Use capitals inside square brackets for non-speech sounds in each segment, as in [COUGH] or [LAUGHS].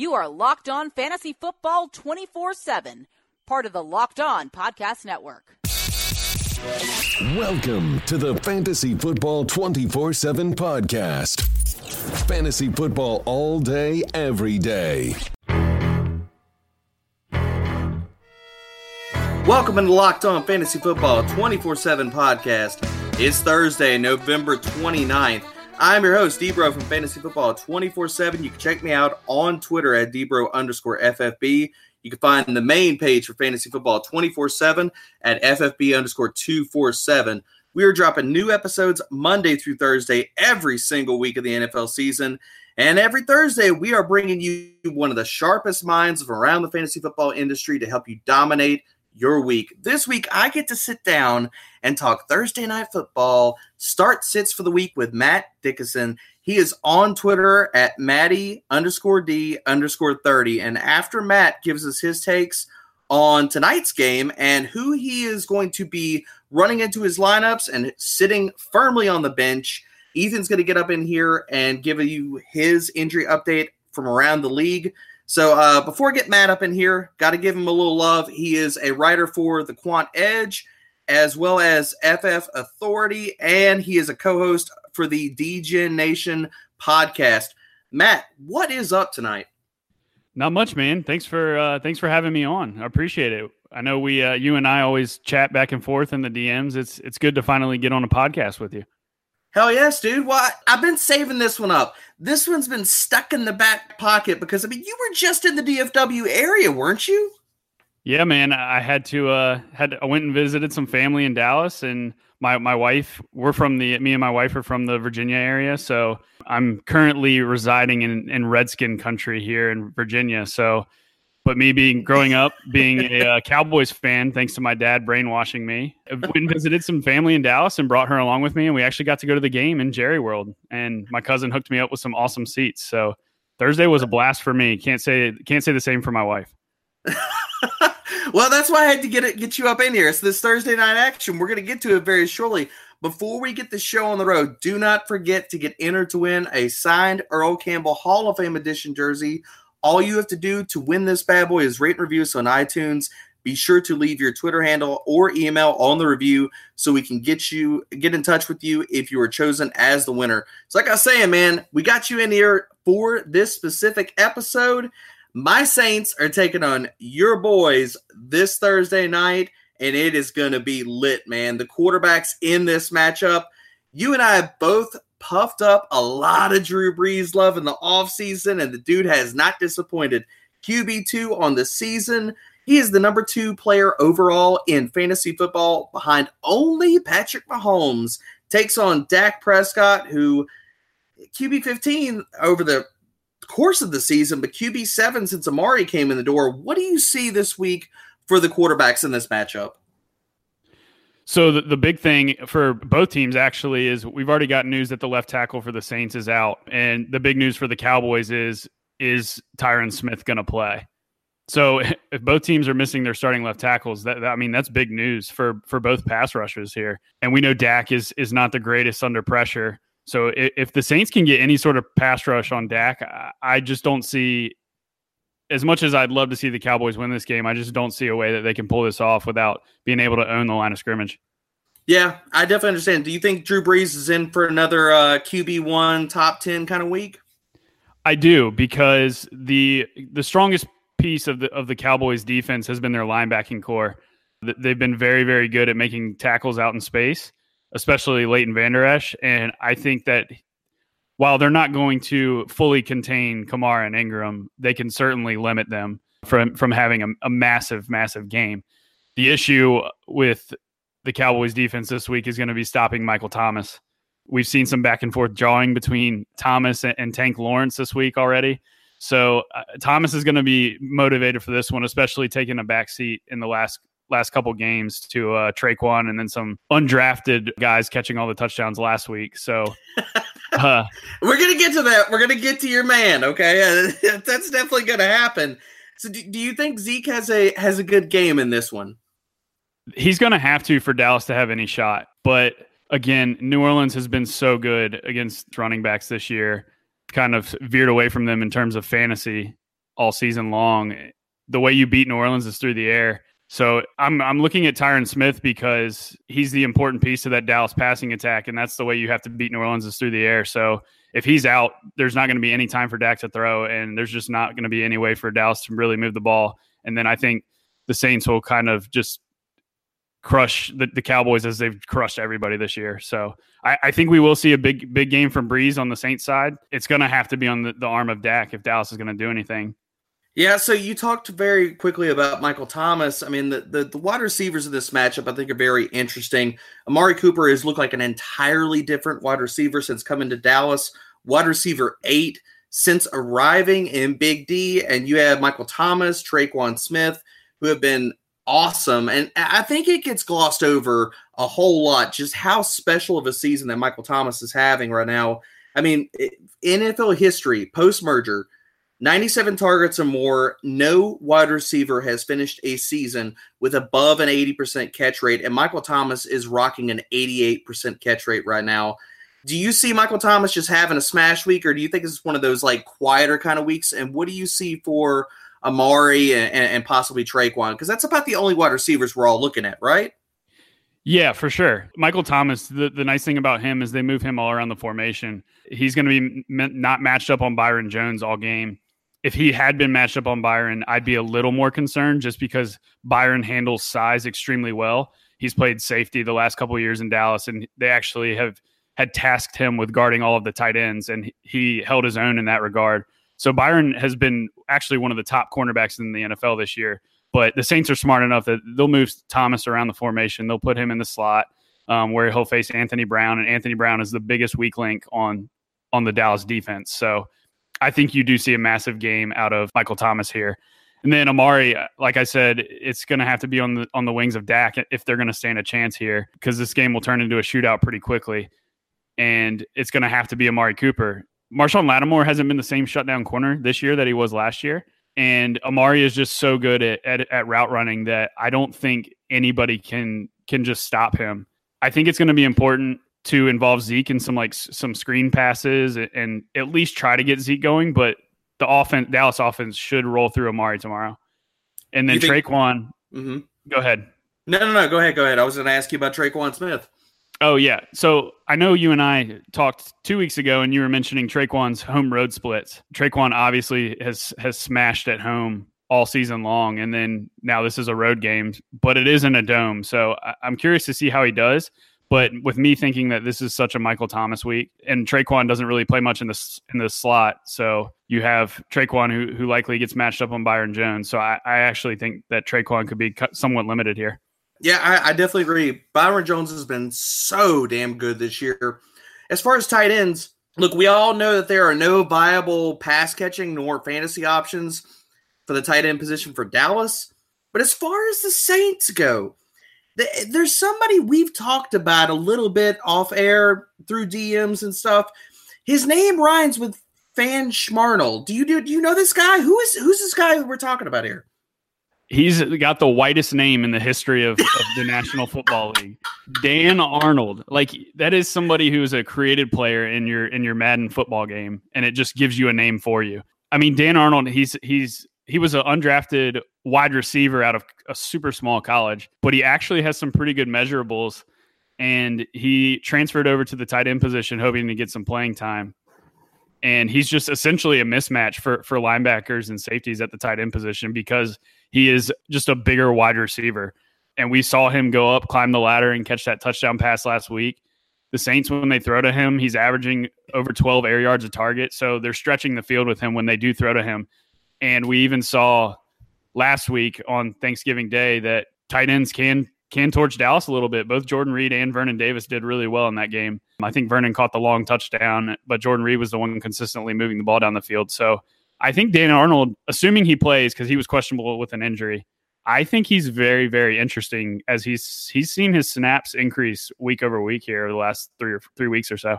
You are Locked On Fantasy Football 24 7, part of the Locked On Podcast Network. Welcome to the Fantasy Football 24 7 podcast. Fantasy football all day, every day. Welcome into Locked On Fantasy Football 24 7 podcast. It's Thursday, November 29th. I'm your host, Debro from Fantasy Football 24 7. You can check me out on Twitter at Debro underscore FFB. You can find the main page for Fantasy Football 24 7 at FFB underscore 247. We are dropping new episodes Monday through Thursday every single week of the NFL season. And every Thursday, we are bringing you one of the sharpest minds from around the fantasy football industry to help you dominate your week. This week, I get to sit down and talk Thursday night football, start sits for the week with Matt Dickinson. He is on Twitter at Matty underscore D underscore 30. And after Matt gives us his takes on tonight's game and who he is going to be running into his lineups and sitting firmly on the bench, Ethan's going to get up in here and give you his injury update from around the league. So uh, before I get Matt up in here, got to give him a little love. He is a writer for the Quant Edge as well as FF Authority, and he is a co-host for the Degen Nation podcast. Matt, what is up tonight? Not much, man. Thanks for uh, thanks for having me on. I appreciate it. I know we uh, you and I always chat back and forth in the DMs. It's it's good to finally get on a podcast with you. Hell yes, dude. Well, I've been saving this one up. This one's been stuck in the back pocket because I mean, you were just in the DFW area, weren't you? Yeah, man. I had to uh had I went and visited some family in Dallas and my my wife, we're from the me and my wife are from the Virginia area, so I'm currently residing in in Redskin country here in Virginia. So but me being growing up [LAUGHS] being a uh, Cowboys fan, thanks to my dad brainwashing me, I went and visited some family in Dallas and brought her along with me, and we actually got to go to the game in Jerry World. And my cousin hooked me up with some awesome seats. So Thursday was a blast for me. Can't say can't say the same for my wife. [LAUGHS] well, that's why I had to get it get you up in here. So this Thursday night action, we're going to get to it very shortly. Before we get the show on the road, do not forget to get entered to win a signed Earl Campbell Hall of Fame edition jersey all you have to do to win this bad boy is rate and review us on iTunes. Be sure to leave your Twitter handle or email on the review so we can get you get in touch with you if you are chosen as the winner. So, like I was saying, man, we got you in here for this specific episode. My Saints are taking on your boys this Thursday night, and it is going to be lit, man. The quarterbacks in this matchup. You and I both puffed up a lot of Drew Brees love in the offseason, and the dude has not disappointed. QB2 on the season. He is the number two player overall in fantasy football behind only Patrick Mahomes. Takes on Dak Prescott, who QB 15 over the course of the season, but QB 7 since Amari came in the door. What do you see this week for the quarterbacks in this matchup? So the, the big thing for both teams actually is we've already got news that the left tackle for the Saints is out, and the big news for the Cowboys is is Tyron Smith going to play? So [LAUGHS] if both teams are missing their starting left tackles, that, that, I mean that's big news for for both pass rushers here. And we know Dak is is not the greatest under pressure. So if, if the Saints can get any sort of pass rush on Dak, I, I just don't see as much as I'd love to see the Cowboys win this game, I just don't see a way that they can pull this off without being able to own the line of scrimmage. Yeah, I definitely understand. Do you think Drew Brees is in for another uh, QB one top ten kind of week? I do because the the strongest piece of the of the Cowboys defense has been their linebacking corps. They've been very very good at making tackles out in space, especially Leighton Vander Esch, and I think that while they're not going to fully contain Kamara and Ingram, they can certainly limit them from from having a, a massive, massive game. The issue with the Cowboys defense this week is going to be stopping Michael Thomas. We've seen some back and forth drawing between Thomas and, and Tank Lawrence this week already. So uh, Thomas is going to be motivated for this one, especially taking a back seat in the last last couple games to uh, Tre'Quan and then some undrafted guys catching all the touchdowns last week. So [LAUGHS] uh, we're gonna get to that. We're gonna get to your man. Okay, [LAUGHS] that's definitely gonna happen. So, do, do you think Zeke has a has a good game in this one? He's gonna have to for Dallas to have any shot. But again, New Orleans has been so good against running backs this year. Kind of veered away from them in terms of fantasy all season long. The way you beat New Orleans is through the air. So I'm I'm looking at Tyron Smith because he's the important piece of that Dallas passing attack, and that's the way you have to beat New Orleans is through the air. So if he's out, there's not going to be any time for Dak to throw, and there's just not going to be any way for Dallas to really move the ball. And then I think the Saints will kind of just crush the, the Cowboys as they've crushed everybody this year. So I, I, think we will see a big big game from Brees on the Saints side. It's going to have to be on the, the arm of Dak if Dallas is going to do anything. Yeah, so you talked very quickly about Michael Thomas. I mean, the, the, the wide receivers of this matchup I think are very interesting. Amari Cooper has looked like an entirely different wide receiver since coming to Dallas. Wide receiver eight since arriving in Big D, and you have Michael Thomas, Tre'Quan Smith, who have been awesome. And I think it gets glossed over a whole lot just how special of a season that Michael Thomas is having right now. I mean, NFL history, post merger, 97 targets or more. No wide receiver has finished a season with above an 80% catch rate, and Michael Thomas is rocking an 88% catch rate right now. Do you see Michael Thomas just having a smash week, or do you think it's one of those like quieter kind of weeks? And what do you see for Amari and, and possibly Tre'Quan? Because that's about the only wide receivers we're all looking at, right? Yeah, for sure. Michael Thomas, the, the nice thing about him is they move him all around the formation. He's going to be not matched up on Byron Jones all game if he had been matched up on Byron, I'd be a little more concerned just because Byron handles size extremely well. He's played safety the last couple years in Dallas, and they actually have had tasked him with guarding all of the tight ends, and he held his own in that regard. So Byron has been actually one of the top cornerbacks in the NFL this year. But the Saints are smart enough that they'll move Thomas around the formation. They'll put him in the slot um, where he'll face Anthony Brown, and Anthony Brown is the biggest weak link on on the Dallas defense. So I think you do see a massive game out of Michael Thomas here. And then Amari, like I said, it's going to have to be on the on the wings of Dak if they're going to stand a chance here because this game will turn into a shootout pretty quickly, and it's going to have to be Amari Cooper. Marshon Lattimore hasn't been the same shutdown corner this year that he was last year, and Amari is just so good at, at, at route running that I don't think anybody can can just stop him. I think it's going to be important to involve Zeke in some like some screen passes and at least try to get Zeke going. But the offense, Dallas offense, should roll through Amari tomorrow. And then think, Tre'Quan, mm-hmm. go ahead. No, no, no. Go ahead. Go ahead. I was going to ask you about Tre'Quan Smith. Oh yeah. So I know you and I talked two weeks ago, and you were mentioning Tre'Quan's home road splits. Tre'Quan obviously has has smashed at home all season long, and then now this is a road game, but it isn't a dome. So I, I'm curious to see how he does. But with me thinking that this is such a Michael Thomas week, and Tre'Quan doesn't really play much in this in the slot, so you have Tre'Quan who who likely gets matched up on Byron Jones. So I, I actually think that Tre'Quan could be somewhat limited here. Yeah, I, I definitely agree. Byron Jones has been so damn good this year. As far as tight ends, look, we all know that there are no viable pass catching nor fantasy options for the tight end position for Dallas. But as far as the Saints go, there's somebody we've talked about a little bit off air through DMs and stuff. His name rhymes with Fan Schmarnel. Do you do, do you know this guy? Who is who's this guy we're talking about here? He's got the whitest name in the history of, of the National Football League. Dan Arnold. Like that is somebody who's a created player in your in your Madden football game, and it just gives you a name for you. I mean, Dan Arnold, he's he's he was an undrafted wide receiver out of a super small college, but he actually has some pretty good measurables. And he transferred over to the tight end position, hoping to get some playing time. And he's just essentially a mismatch for for linebackers and safeties at the tight end position because he is just a bigger wide receiver. And we saw him go up, climb the ladder, and catch that touchdown pass last week. The Saints, when they throw to him, he's averaging over 12 air yards a target. So they're stretching the field with him when they do throw to him. And we even saw last week on Thanksgiving Day that tight ends can can torch Dallas a little bit. Both Jordan Reed and Vernon Davis did really well in that game. I think Vernon caught the long touchdown, but Jordan Reed was the one consistently moving the ball down the field. So I think Dan Arnold, assuming he plays because he was questionable with an injury, I think he's very, very interesting as he's he's seen his snaps increase week over week here over the last three or three weeks or so.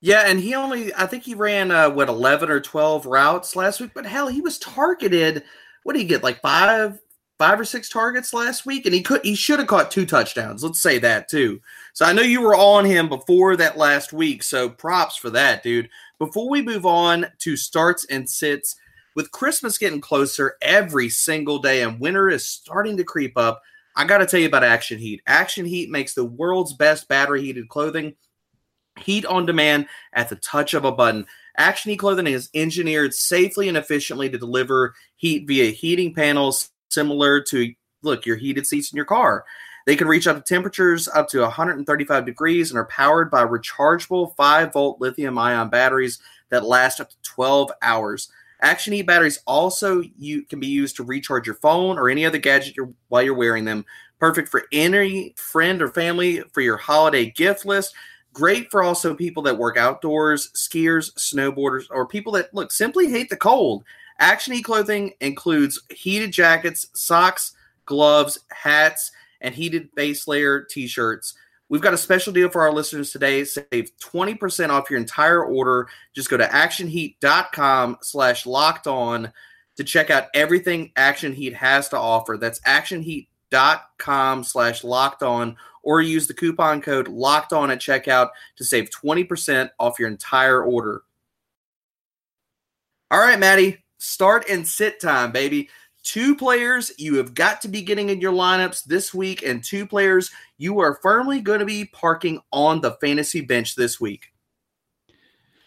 Yeah, and he only I think he ran uh, what eleven or twelve routes last week, but hell, he was targeted. What did he get? Like five, five or six targets last week, and he could he should have caught two touchdowns. Let's say that too. So I know you were on him before that last week, so props for that, dude. Before we move on to starts and sits, with Christmas getting closer every single day and winter is starting to creep up, I got to tell you about Action Heat. Action Heat makes the world's best battery heated clothing. Heat on demand at the touch of a button. Action Heat clothing is engineered safely and efficiently to deliver heat via heating panels similar to look your heated seats in your car. They can reach up to temperatures up to 135 degrees and are powered by rechargeable 5 volt lithium ion batteries that last up to 12 hours. Action Heat batteries also you can be used to recharge your phone or any other gadget you're, while you're wearing them. Perfect for any friend or family for your holiday gift list. Great for also people that work outdoors, skiers, snowboarders, or people that look simply hate the cold. Action Heat clothing includes heated jackets, socks, gloves, hats, and heated base layer t-shirts. We've got a special deal for our listeners today. Save 20% off your entire order. Just go to actionheat.com slash locked on to check out everything Action Heat has to offer. That's actionheat.com slash locked on or use the coupon code locked on at checkout to save 20% off your entire order. All right, Maddie, start and sit time, baby two players you have got to be getting in your lineups this week, and two players you are firmly going to be parking on the fantasy bench this week.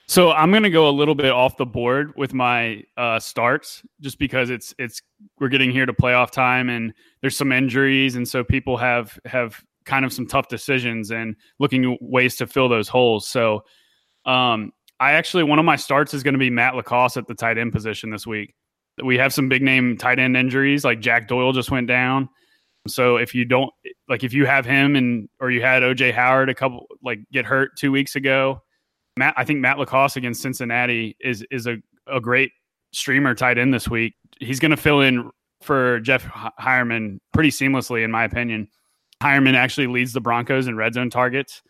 So I'm going to go a little bit off the board with my uh, starts, just because it's it's we're getting here to playoff time, and there's some injuries, and so people have have kind of some tough decisions and looking ways to fill those holes. So, um, I actually one of my starts is going to be Matt LaCosse at the tight end position this week we have some big name tight end injuries, like Jack Doyle just went down. So if you don't like, if you have him and or you had OJ Howard a couple like get hurt two weeks ago, Matt, I think Matt LaCosse against Cincinnati is is a, a great streamer tight end this week. He's going to fill in for Jeff Heuerman pretty seamlessly, in my opinion. Heuerman actually leads the Broncos in red zone targets,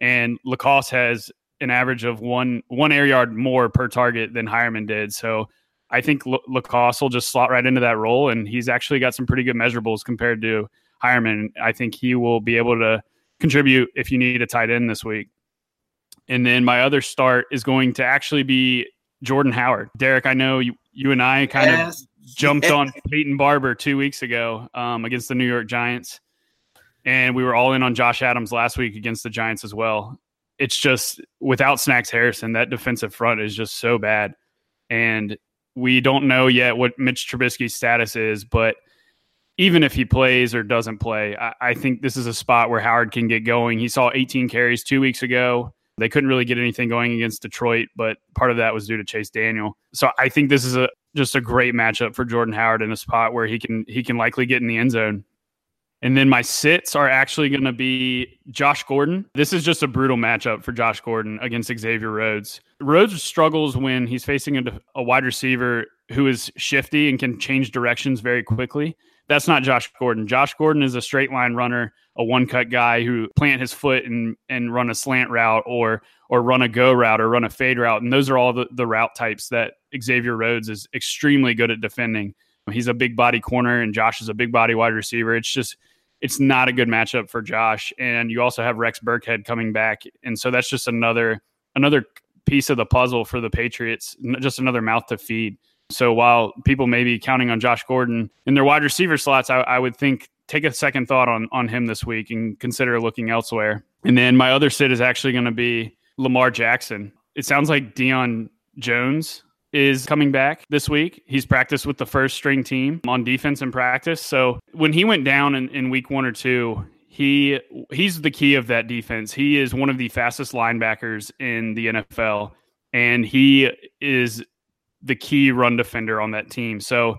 and LaCosse has an average of one one air yard more per target than Heuerman did. So I think LaCosse will just slot right into that role, and he's actually got some pretty good measurables compared to Heuerman. I think he will be able to contribute if you need a tight end this week. And then my other start is going to actually be Jordan Howard. Derek, I know you, you and I kind yes. of jumped on Peyton Barber two weeks ago um, against the New York Giants, and we were all in on Josh Adams last week against the Giants as well. It's just without Snacks Harrison, that defensive front is just so bad. And we don't know yet what Mitch Trubisky's status is, but even if he plays or doesn't play, I, I, think this is a spot where Howard can get going. He saw 18 carries two weeks ago. They couldn't really get anything going against Detroit, but part of that was due to Chase Daniel. So I think this is a just a great matchup for Jordan Howard in a spot where he can he can likely get in the end zone. And then my sits are actually going to be Josh Gordon. This is just a brutal matchup for Josh Gordon against Xavier Rhodes. Rhodes struggles when he's facing a, a, wide receiver who is shifty and can change directions very quickly. That's not Josh Gordon. Josh Gordon is a straight line runner, a one cut guy who plant his foot and and run a slant route or or run a go route or run a fade route. And those are all the, the route types that Xavier Rhodes is extremely good at defending. He's a big body corner and Josh is a big body wide receiver. It's just it's not a good matchup for Josh. And you also have Rex Burkhead coming back, and so that's just another another piece of the puzzle for the Patriots. Just another mouth to feed. So while people may be counting on Josh Gordon in their wide receiver slots, I, I would think take a second thought on on him this week and consider looking elsewhere. And then my other sit is actually going to be Lamar Jackson. It sounds like Deion Jones is coming back this week. He's practiced with the first string team on defense in practice. So when he went down in, in week one or two, he he's the key of that defense. He is one of the fastest linebackers in the NFL, and he is the key run defender on that team. So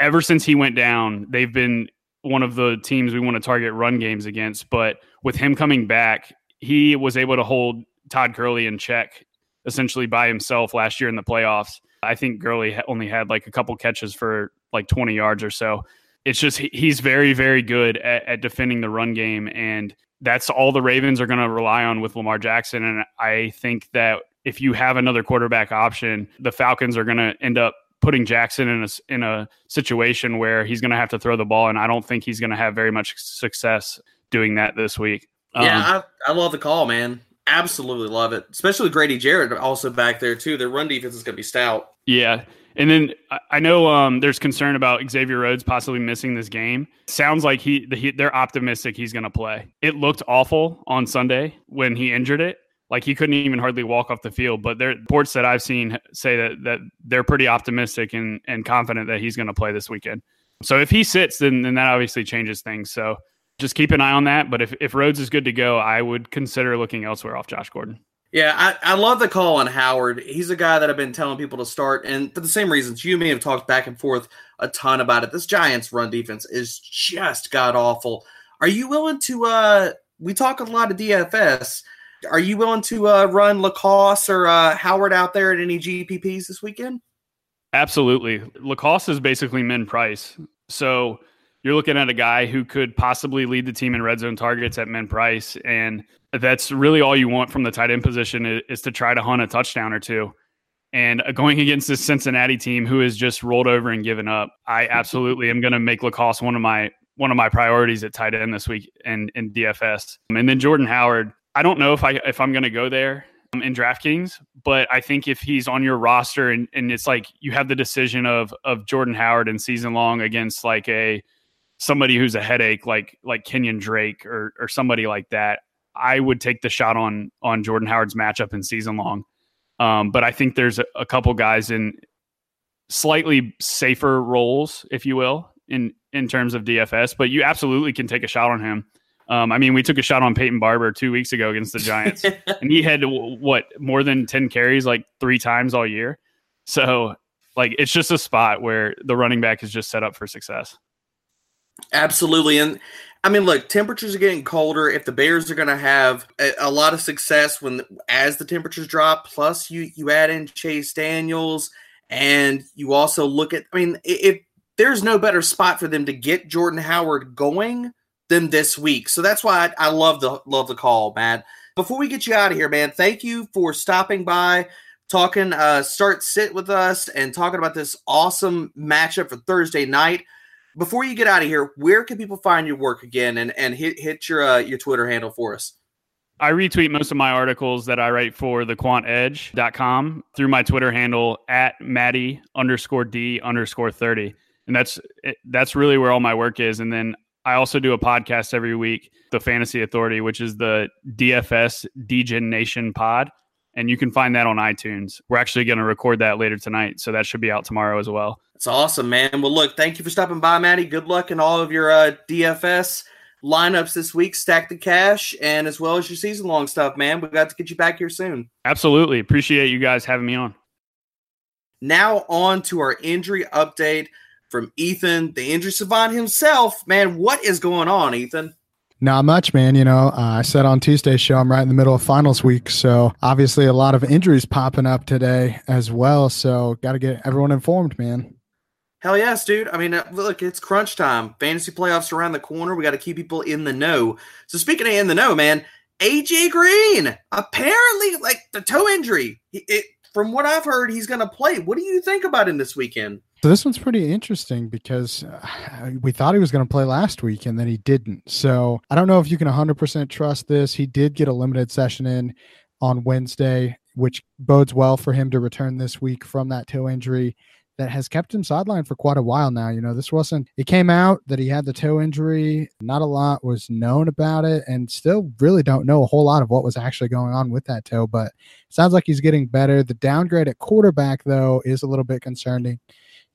ever since he went down, they've been one of the teams we want to target run games against. But with him coming back, he was able to hold Todd Gurley in check essentially by himself last year in the playoffs. I think Gurley only had like a couple catches for like 20 yards or so. It's just he's very, very good at, at defending the run game, and that's all the Ravens are going to rely on with Lamar Jackson. And I think that if you have another quarterback option, the Falcons are going to end up putting Jackson in a in a situation where he's going to have to throw the ball, and I don't think he's going to have very much success doing that this week. Yeah, um, I, I love the call, man. Absolutely love it, especially Grady Jarrett also back there too. Their run defense is going to be stout. Yeah, And then I know um, there's concern about Xavier Rhodes possibly missing this game. Sounds like he, the, he they're optimistic he's going to play. It looked awful on Sunday when he injured it. Like he couldn't even hardly walk off the field. But there reports that I've seen say that that they're pretty optimistic and and confident that he's going to play this weekend. So if he sits, then then that obviously changes things. So just keep an eye on that. But if if Rhodes is good to go, I would consider looking elsewhere off Josh Gordon. Yeah, I, I love the call on Howard. He's a guy that I've been telling people to start, and for the same reasons, you may have talked back and forth a ton about it. This Giants run defense is just god awful. Are you willing to? uh We talk a lot of DFS. Are you willing to uh run LaCosse or uh, Howard out there at any GPPs this weekend? Absolutely, LaCosse is basically min price. So you're looking at a guy who could possibly lead the team in red zone targets at min price, and that's really all you want from the tight end position is, is to try to hunt a touchdown or two. And uh, going against this Cincinnati team who has just rolled over and given up, I [LAUGHS] absolutely am going to make LaCosse one of my one of my priorities at tight end this week in in DFS. And then Jordan Howard, I don't know if I if I'm going to go there um, in DraftKings, but I think if he's on your roster and, and it's like you have the decision of of Jordan Howard in season long against like a somebody who's a headache like like Kenyan Drake or or somebody like that, I would take the shot on on Jordan Howard's matchup in season long. Um, but I think there's a, a couple guys in slightly safer roles, if you will, in in terms of DFS. But you absolutely can take a shot on him. Um, I mean, we took a shot on Peyton Barber two weeks ago against the Giants, [LAUGHS] and he had what more than ten carries like three times all year. So, like, it's just a spot where the running back is just set up for success. Absolutely, and I mean, look, temperatures are getting colder. If the Bears are going to have a, a, lot of success when as the temperatures drop, plus you you add in Chase Daniels, and you also look at, I mean, if there's no better spot for them to get Jordan Howard going than this week, so that's why I, I love the love the call, man. Before we get you out of here, man, thank you for stopping by, talking, uh, start sit with us, and talking about this awesome matchup for Thursday night before you get out of here, where can people find your work again and, and hit hit your uh, your Twitter handle for us? I retweet most of my articles that I write for the quantedge.com through my Twitter handle at Maddie underscore D underscore 30. And that's that's really where all my work is. And then I also do a podcast every week, the Fantasy Authority, which is the DFS Degen Nation pod. And you can find that on iTunes. We're actually going to record that later tonight. So that should be out tomorrow as well. It's awesome, man. Well, look, thank you for stopping by, Maddie. Good luck in all of your uh, DFS lineups this week. Stack the cash, and as well as your season long stuff, man. We got to get you back here soon. Absolutely, appreciate you guys having me on. Now on to our injury update from Ethan, the injury savant himself. Man, what is going on, Ethan? Not much, man. You know, uh, I said on Tuesday's show, I'm right in the middle of finals week. So obviously, a lot of injuries popping up today as well. So got to get everyone informed, man. Hell yes, dude. I mean, uh, look, it's crunch time. Fantasy playoffs around the corner. We got to keep people in the know. So speaking of in the know, man, AJ Green apparently like the toe injury. It, from what I've heard, he's going to play. What do you think about him this weekend? So this one's pretty interesting because uh, we thought he was going to play last week and then he didn't. So I don't know if you can 100% trust this. He did get a limited session in on Wednesday, which bodes well for him to return this week from that toe injury that has kept him sidelined for quite a while now. You know, this wasn't, it came out that he had the toe injury. Not a lot was known about it, and still really don't know a whole lot of what was actually going on with that toe, but sounds like he's getting better. The downgrade at quarterback, though, is a little bit concerning.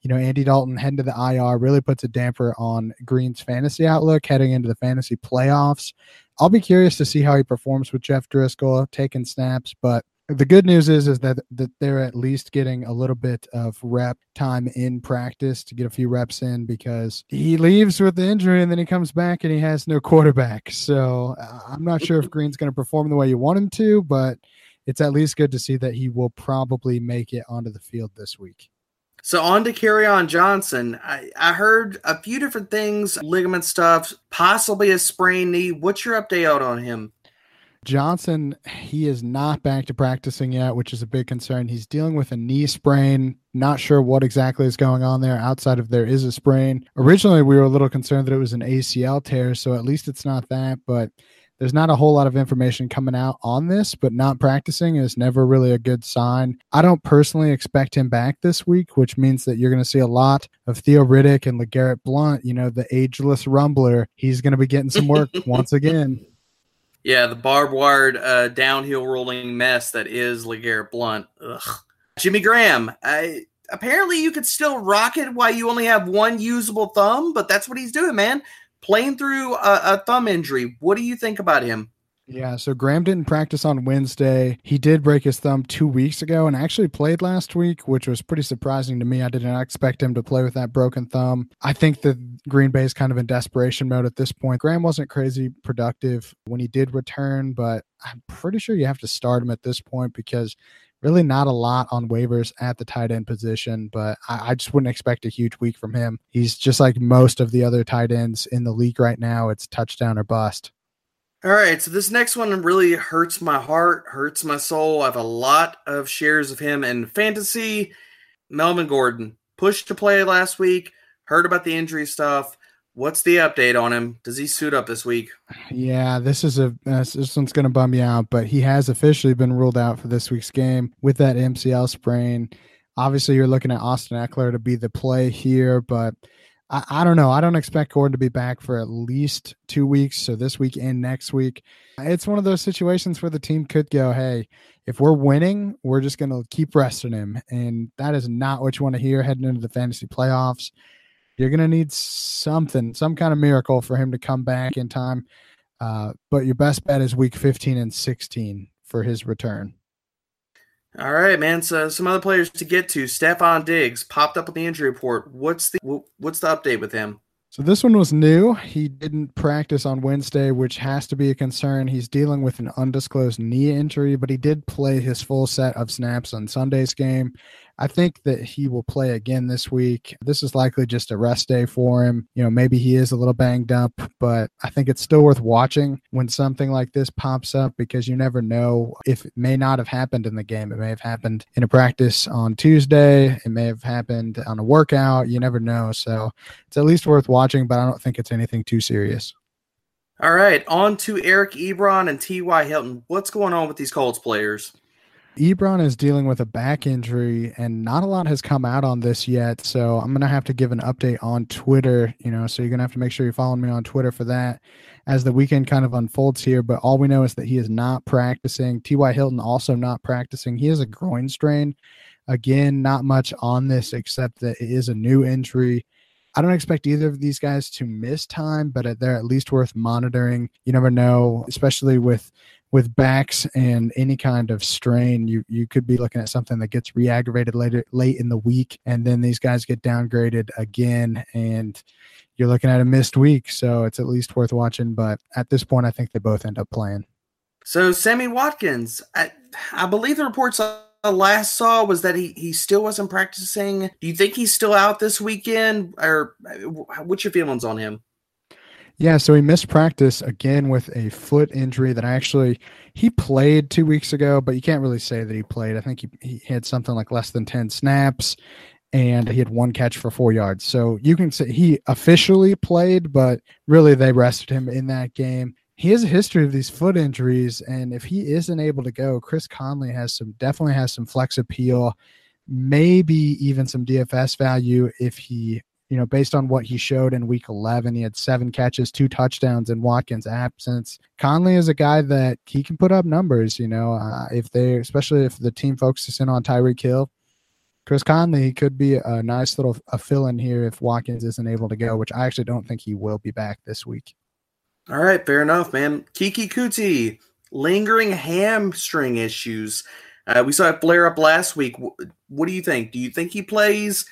You know, Andy Dalton heading to the IR really puts a damper on Green's fantasy outlook heading into the fantasy playoffs. I'll be curious to see how he performs with Jeff Driskel taking snaps, but the good news is is that that they're at least getting a little bit of rep time in practice to get a few reps in because he leaves with the injury and then he comes back and he has no quarterback. So uh, I'm not sure if Green's going to perform the way you want him to, but it's at least good to see that he will probably make it onto the field this week. So on to Kerryon Johnson. I, I heard a few different things, ligament stuff, possibly a sprained knee. What's your update out on him? Johnson, he is not back to practicing yet, which is a big concern. He's dealing with a knee sprain. Not sure what exactly is going on there outside of there is a sprain. Originally, we were a little concerned that it was an ACL tear, so at least it's not that, but There's not a whole lot of information coming out on this, but not practicing is never really a good sign. I don't personally expect him back this week, which means that you're going to see a lot of Theo Riddick and LeGarrette Blunt, you know, the ageless rumbler. He's going to be getting some work [LAUGHS] once again. Yeah, the barbed wired uh, downhill rolling mess that is LeGarrette Blunt. Ugh. Jimmy Graham, I, apparently you could still rock it while you only have one usable thumb, but that's what he's doing, man playing through a, a thumb injury. What do you think about him? Yeah, so Graham didn't practice on Wednesday. He did break his thumb two weeks ago and actually played last week, which was pretty surprising to me. I did not expect him to play with that broken thumb. I think that Green Bay is kind of in desperation mode at this point. Graham wasn't crazy productive when he did return, but I'm pretty sure you have to start him at this point because really not a lot on waivers at the tight end position, but I, I, just wouldn't expect a huge week from him. He's just like most of the other tight ends in the league right now. It's touchdown or bust. All right, so this next one really hurts my heart, hurts my soul. I have a lot of shares of him in fantasy. Melvin Gordon pushed to play last week. Heard about the injury stuff. What's the update on him? Does he suit up this week? Yeah, this is a uh, this one's going to bum you out, but he has officially been ruled out for this week's game with that MCL sprain. Obviously, you're looking at Austin Ekeler to be the play here, but I, I don't know. I don't expect Gordon to be back for at least two weeks. So this week and next week, it's one of those situations where the team could go, "Hey, if we're winning, we're just going to keep resting him," and that is not what you want to hear heading into the fantasy playoffs. You're going to need something, some kind of miracle for him to come back in time. Uh, but your best bet is week 15 and 16 for his return. All right, man. So some other players to get to. Stefon Diggs popped up with the injury report. What's the what's the update with him? So this one was new. He didn't practice on Wednesday, which has to be a concern. He's dealing with an undisclosed knee injury, but he did play his full set of snaps on Sunday's game. I think that he will play again this week. This is likely just a rest day for him. You know, maybe he is a little banged up, but I think it's still worth watching when something like this pops up because you never know if it may not have happened in the game. It may have happened in a practice on Tuesday. It may have happened on a workout. You never know. So it's at least worth watching, but I don't think it's anything too serious. All right, on to Eric Ebron and T.Y. Hilton. What's going on with these Colts players? Ebron is dealing with a back injury, and not a lot has come out on this yet. So I'm gonna have to give an update on Twitter. You know, so you're gonna have to make sure you're following me on Twitter for that as the weekend kind of unfolds here. But all we know is that he is not practicing. T.Y. Hilton also not practicing. He has a groin strain. Again, not much on this except that it is a new injury. I don't expect either of these guys to miss time, but they're at least worth monitoring. You never know, especially with with backs and any kind of strain, you you could be looking at something that gets re-aggravated later late in the week, and then these guys get downgraded again, and you're looking at a missed week. So it's at least worth watching. But at this point, I think they both end up playing. So Sammy Watkins, I, I believe the reports I last saw was that he he still wasn't practicing. Do you think he's still out this weekend, or what's your feelings on him? Yeah, so he missed practice again with a foot injury that actually he played two weeks ago, but you can't really say that he played. I think he, he had something like less than 10 snaps and he had one catch for four yards. So you can say he officially played, but really they rested him in that game. He has a history of these foot injuries, and if he isn't able to go, Chris Conley has some definitely has some flex appeal, maybe even some DFS value if he you know, based on what he showed in week 11, he had seven catches, two touchdowns in Watkins' absence. Conley is a guy that he can put up numbers, you know, uh, if they, especially if the team focuses in on Tyreek Hill. Chris Conley could be a nice little a fill in here if Watkins isn't able to go, which I actually don't think he will be back this week. All right, fair enough, man. Keke Coutee, lingering hamstring issues. Uh, we saw it flare up last week. What do you think? Do you think he plays?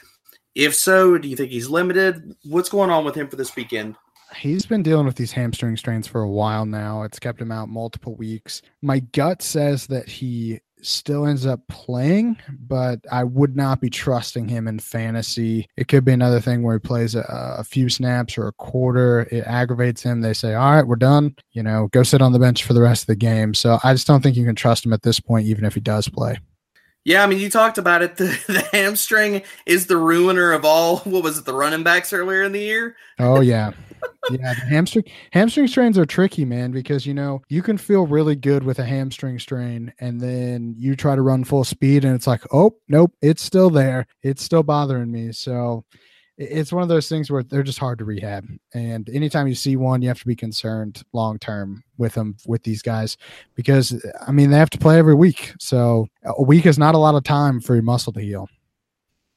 If so, do you think he's limited? What's going on with him for this weekend? He's been dealing with these hamstring strains for a while now. It's kept him out multiple weeks. My gut says that he still ends up playing, but I would not be trusting him in fantasy. It could be another thing where he plays a, a, few snaps or a quarter. It aggravates him. They say, All right, we're done. You know, go sit on the bench for the rest of the game. So I just don't think you can trust him at this point, even if he does play. Yeah, I mean, you talked about it. [LAUGHS] The, the hamstring is the ruiner of all. [LAUGHS] What was it? The running backs earlier in the year. Oh yeah. [LAUGHS] yeah, the hamstring hamstring strains are tricky, man, because you know you can feel really good with a hamstring strain, and then you try to run full speed, and it's like, oh nope, it's still there, it's still bothering me. So it's one of those things where they're just hard to rehab, and anytime you see one, you have to be concerned long term with them with these guys because I mean they have to play every week, so a week is not a lot of time for your muscle to heal.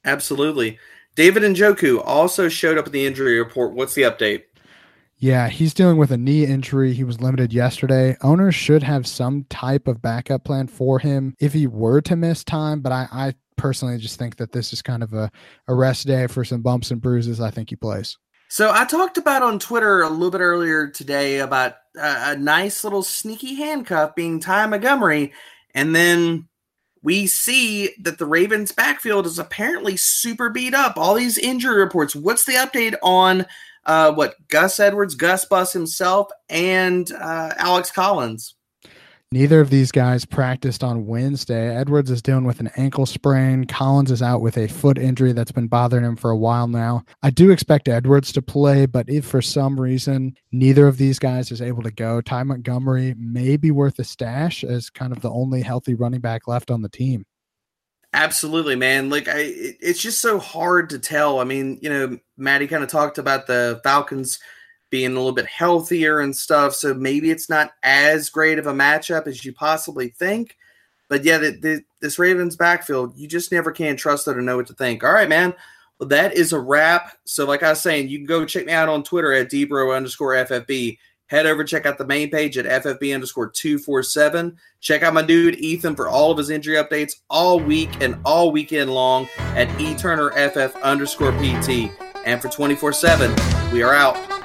Absolutely. David Njoku also showed up in the injury report. What's the update? Yeah, he's dealing with a knee injury. He was limited yesterday. Owners should have some type of backup plan for him if he were to miss time, but I, I personally just think that this is kind of a, a rest day for some bumps and bruises. I think he plays. So I talked about on Twitter a little bit earlier today about a, a nice little sneaky handcuff being Ty Montgomery, and then we see that the Ravens backfield is apparently super beat up. All these injury reports. What's the update on uh, what Gus Edwards, Gus Bus himself, and uh, Alex Collins. Neither of these guys practiced on Wednesday. Edwards is dealing with an ankle sprain. Collins is out with a foot injury that's been bothering him for a while now. I do expect Edwards to play, but if for some reason neither of these guys is able to go, Ty Montgomery may be worth a stash as kind of the only healthy running back left on the team. Absolutely, man. Like I, it's just so hard to tell. I mean, you know, Maddie kind of talked about the Falcons being a little bit healthier and stuff, so maybe it's not as great of a matchup as you possibly think. But yeah, the, the, this Ravens backfield, you just never can trust it or know what to think. All right, man. Well, that is a wrap. So, like I was saying, you can go check me out on Twitter at dbro underscore FFB head over check out the main page at ffb underscore 247 check out my dude ethan for all of his injury updates all week and all weekend long at eturnerff underscore pt and for 24 7 we are out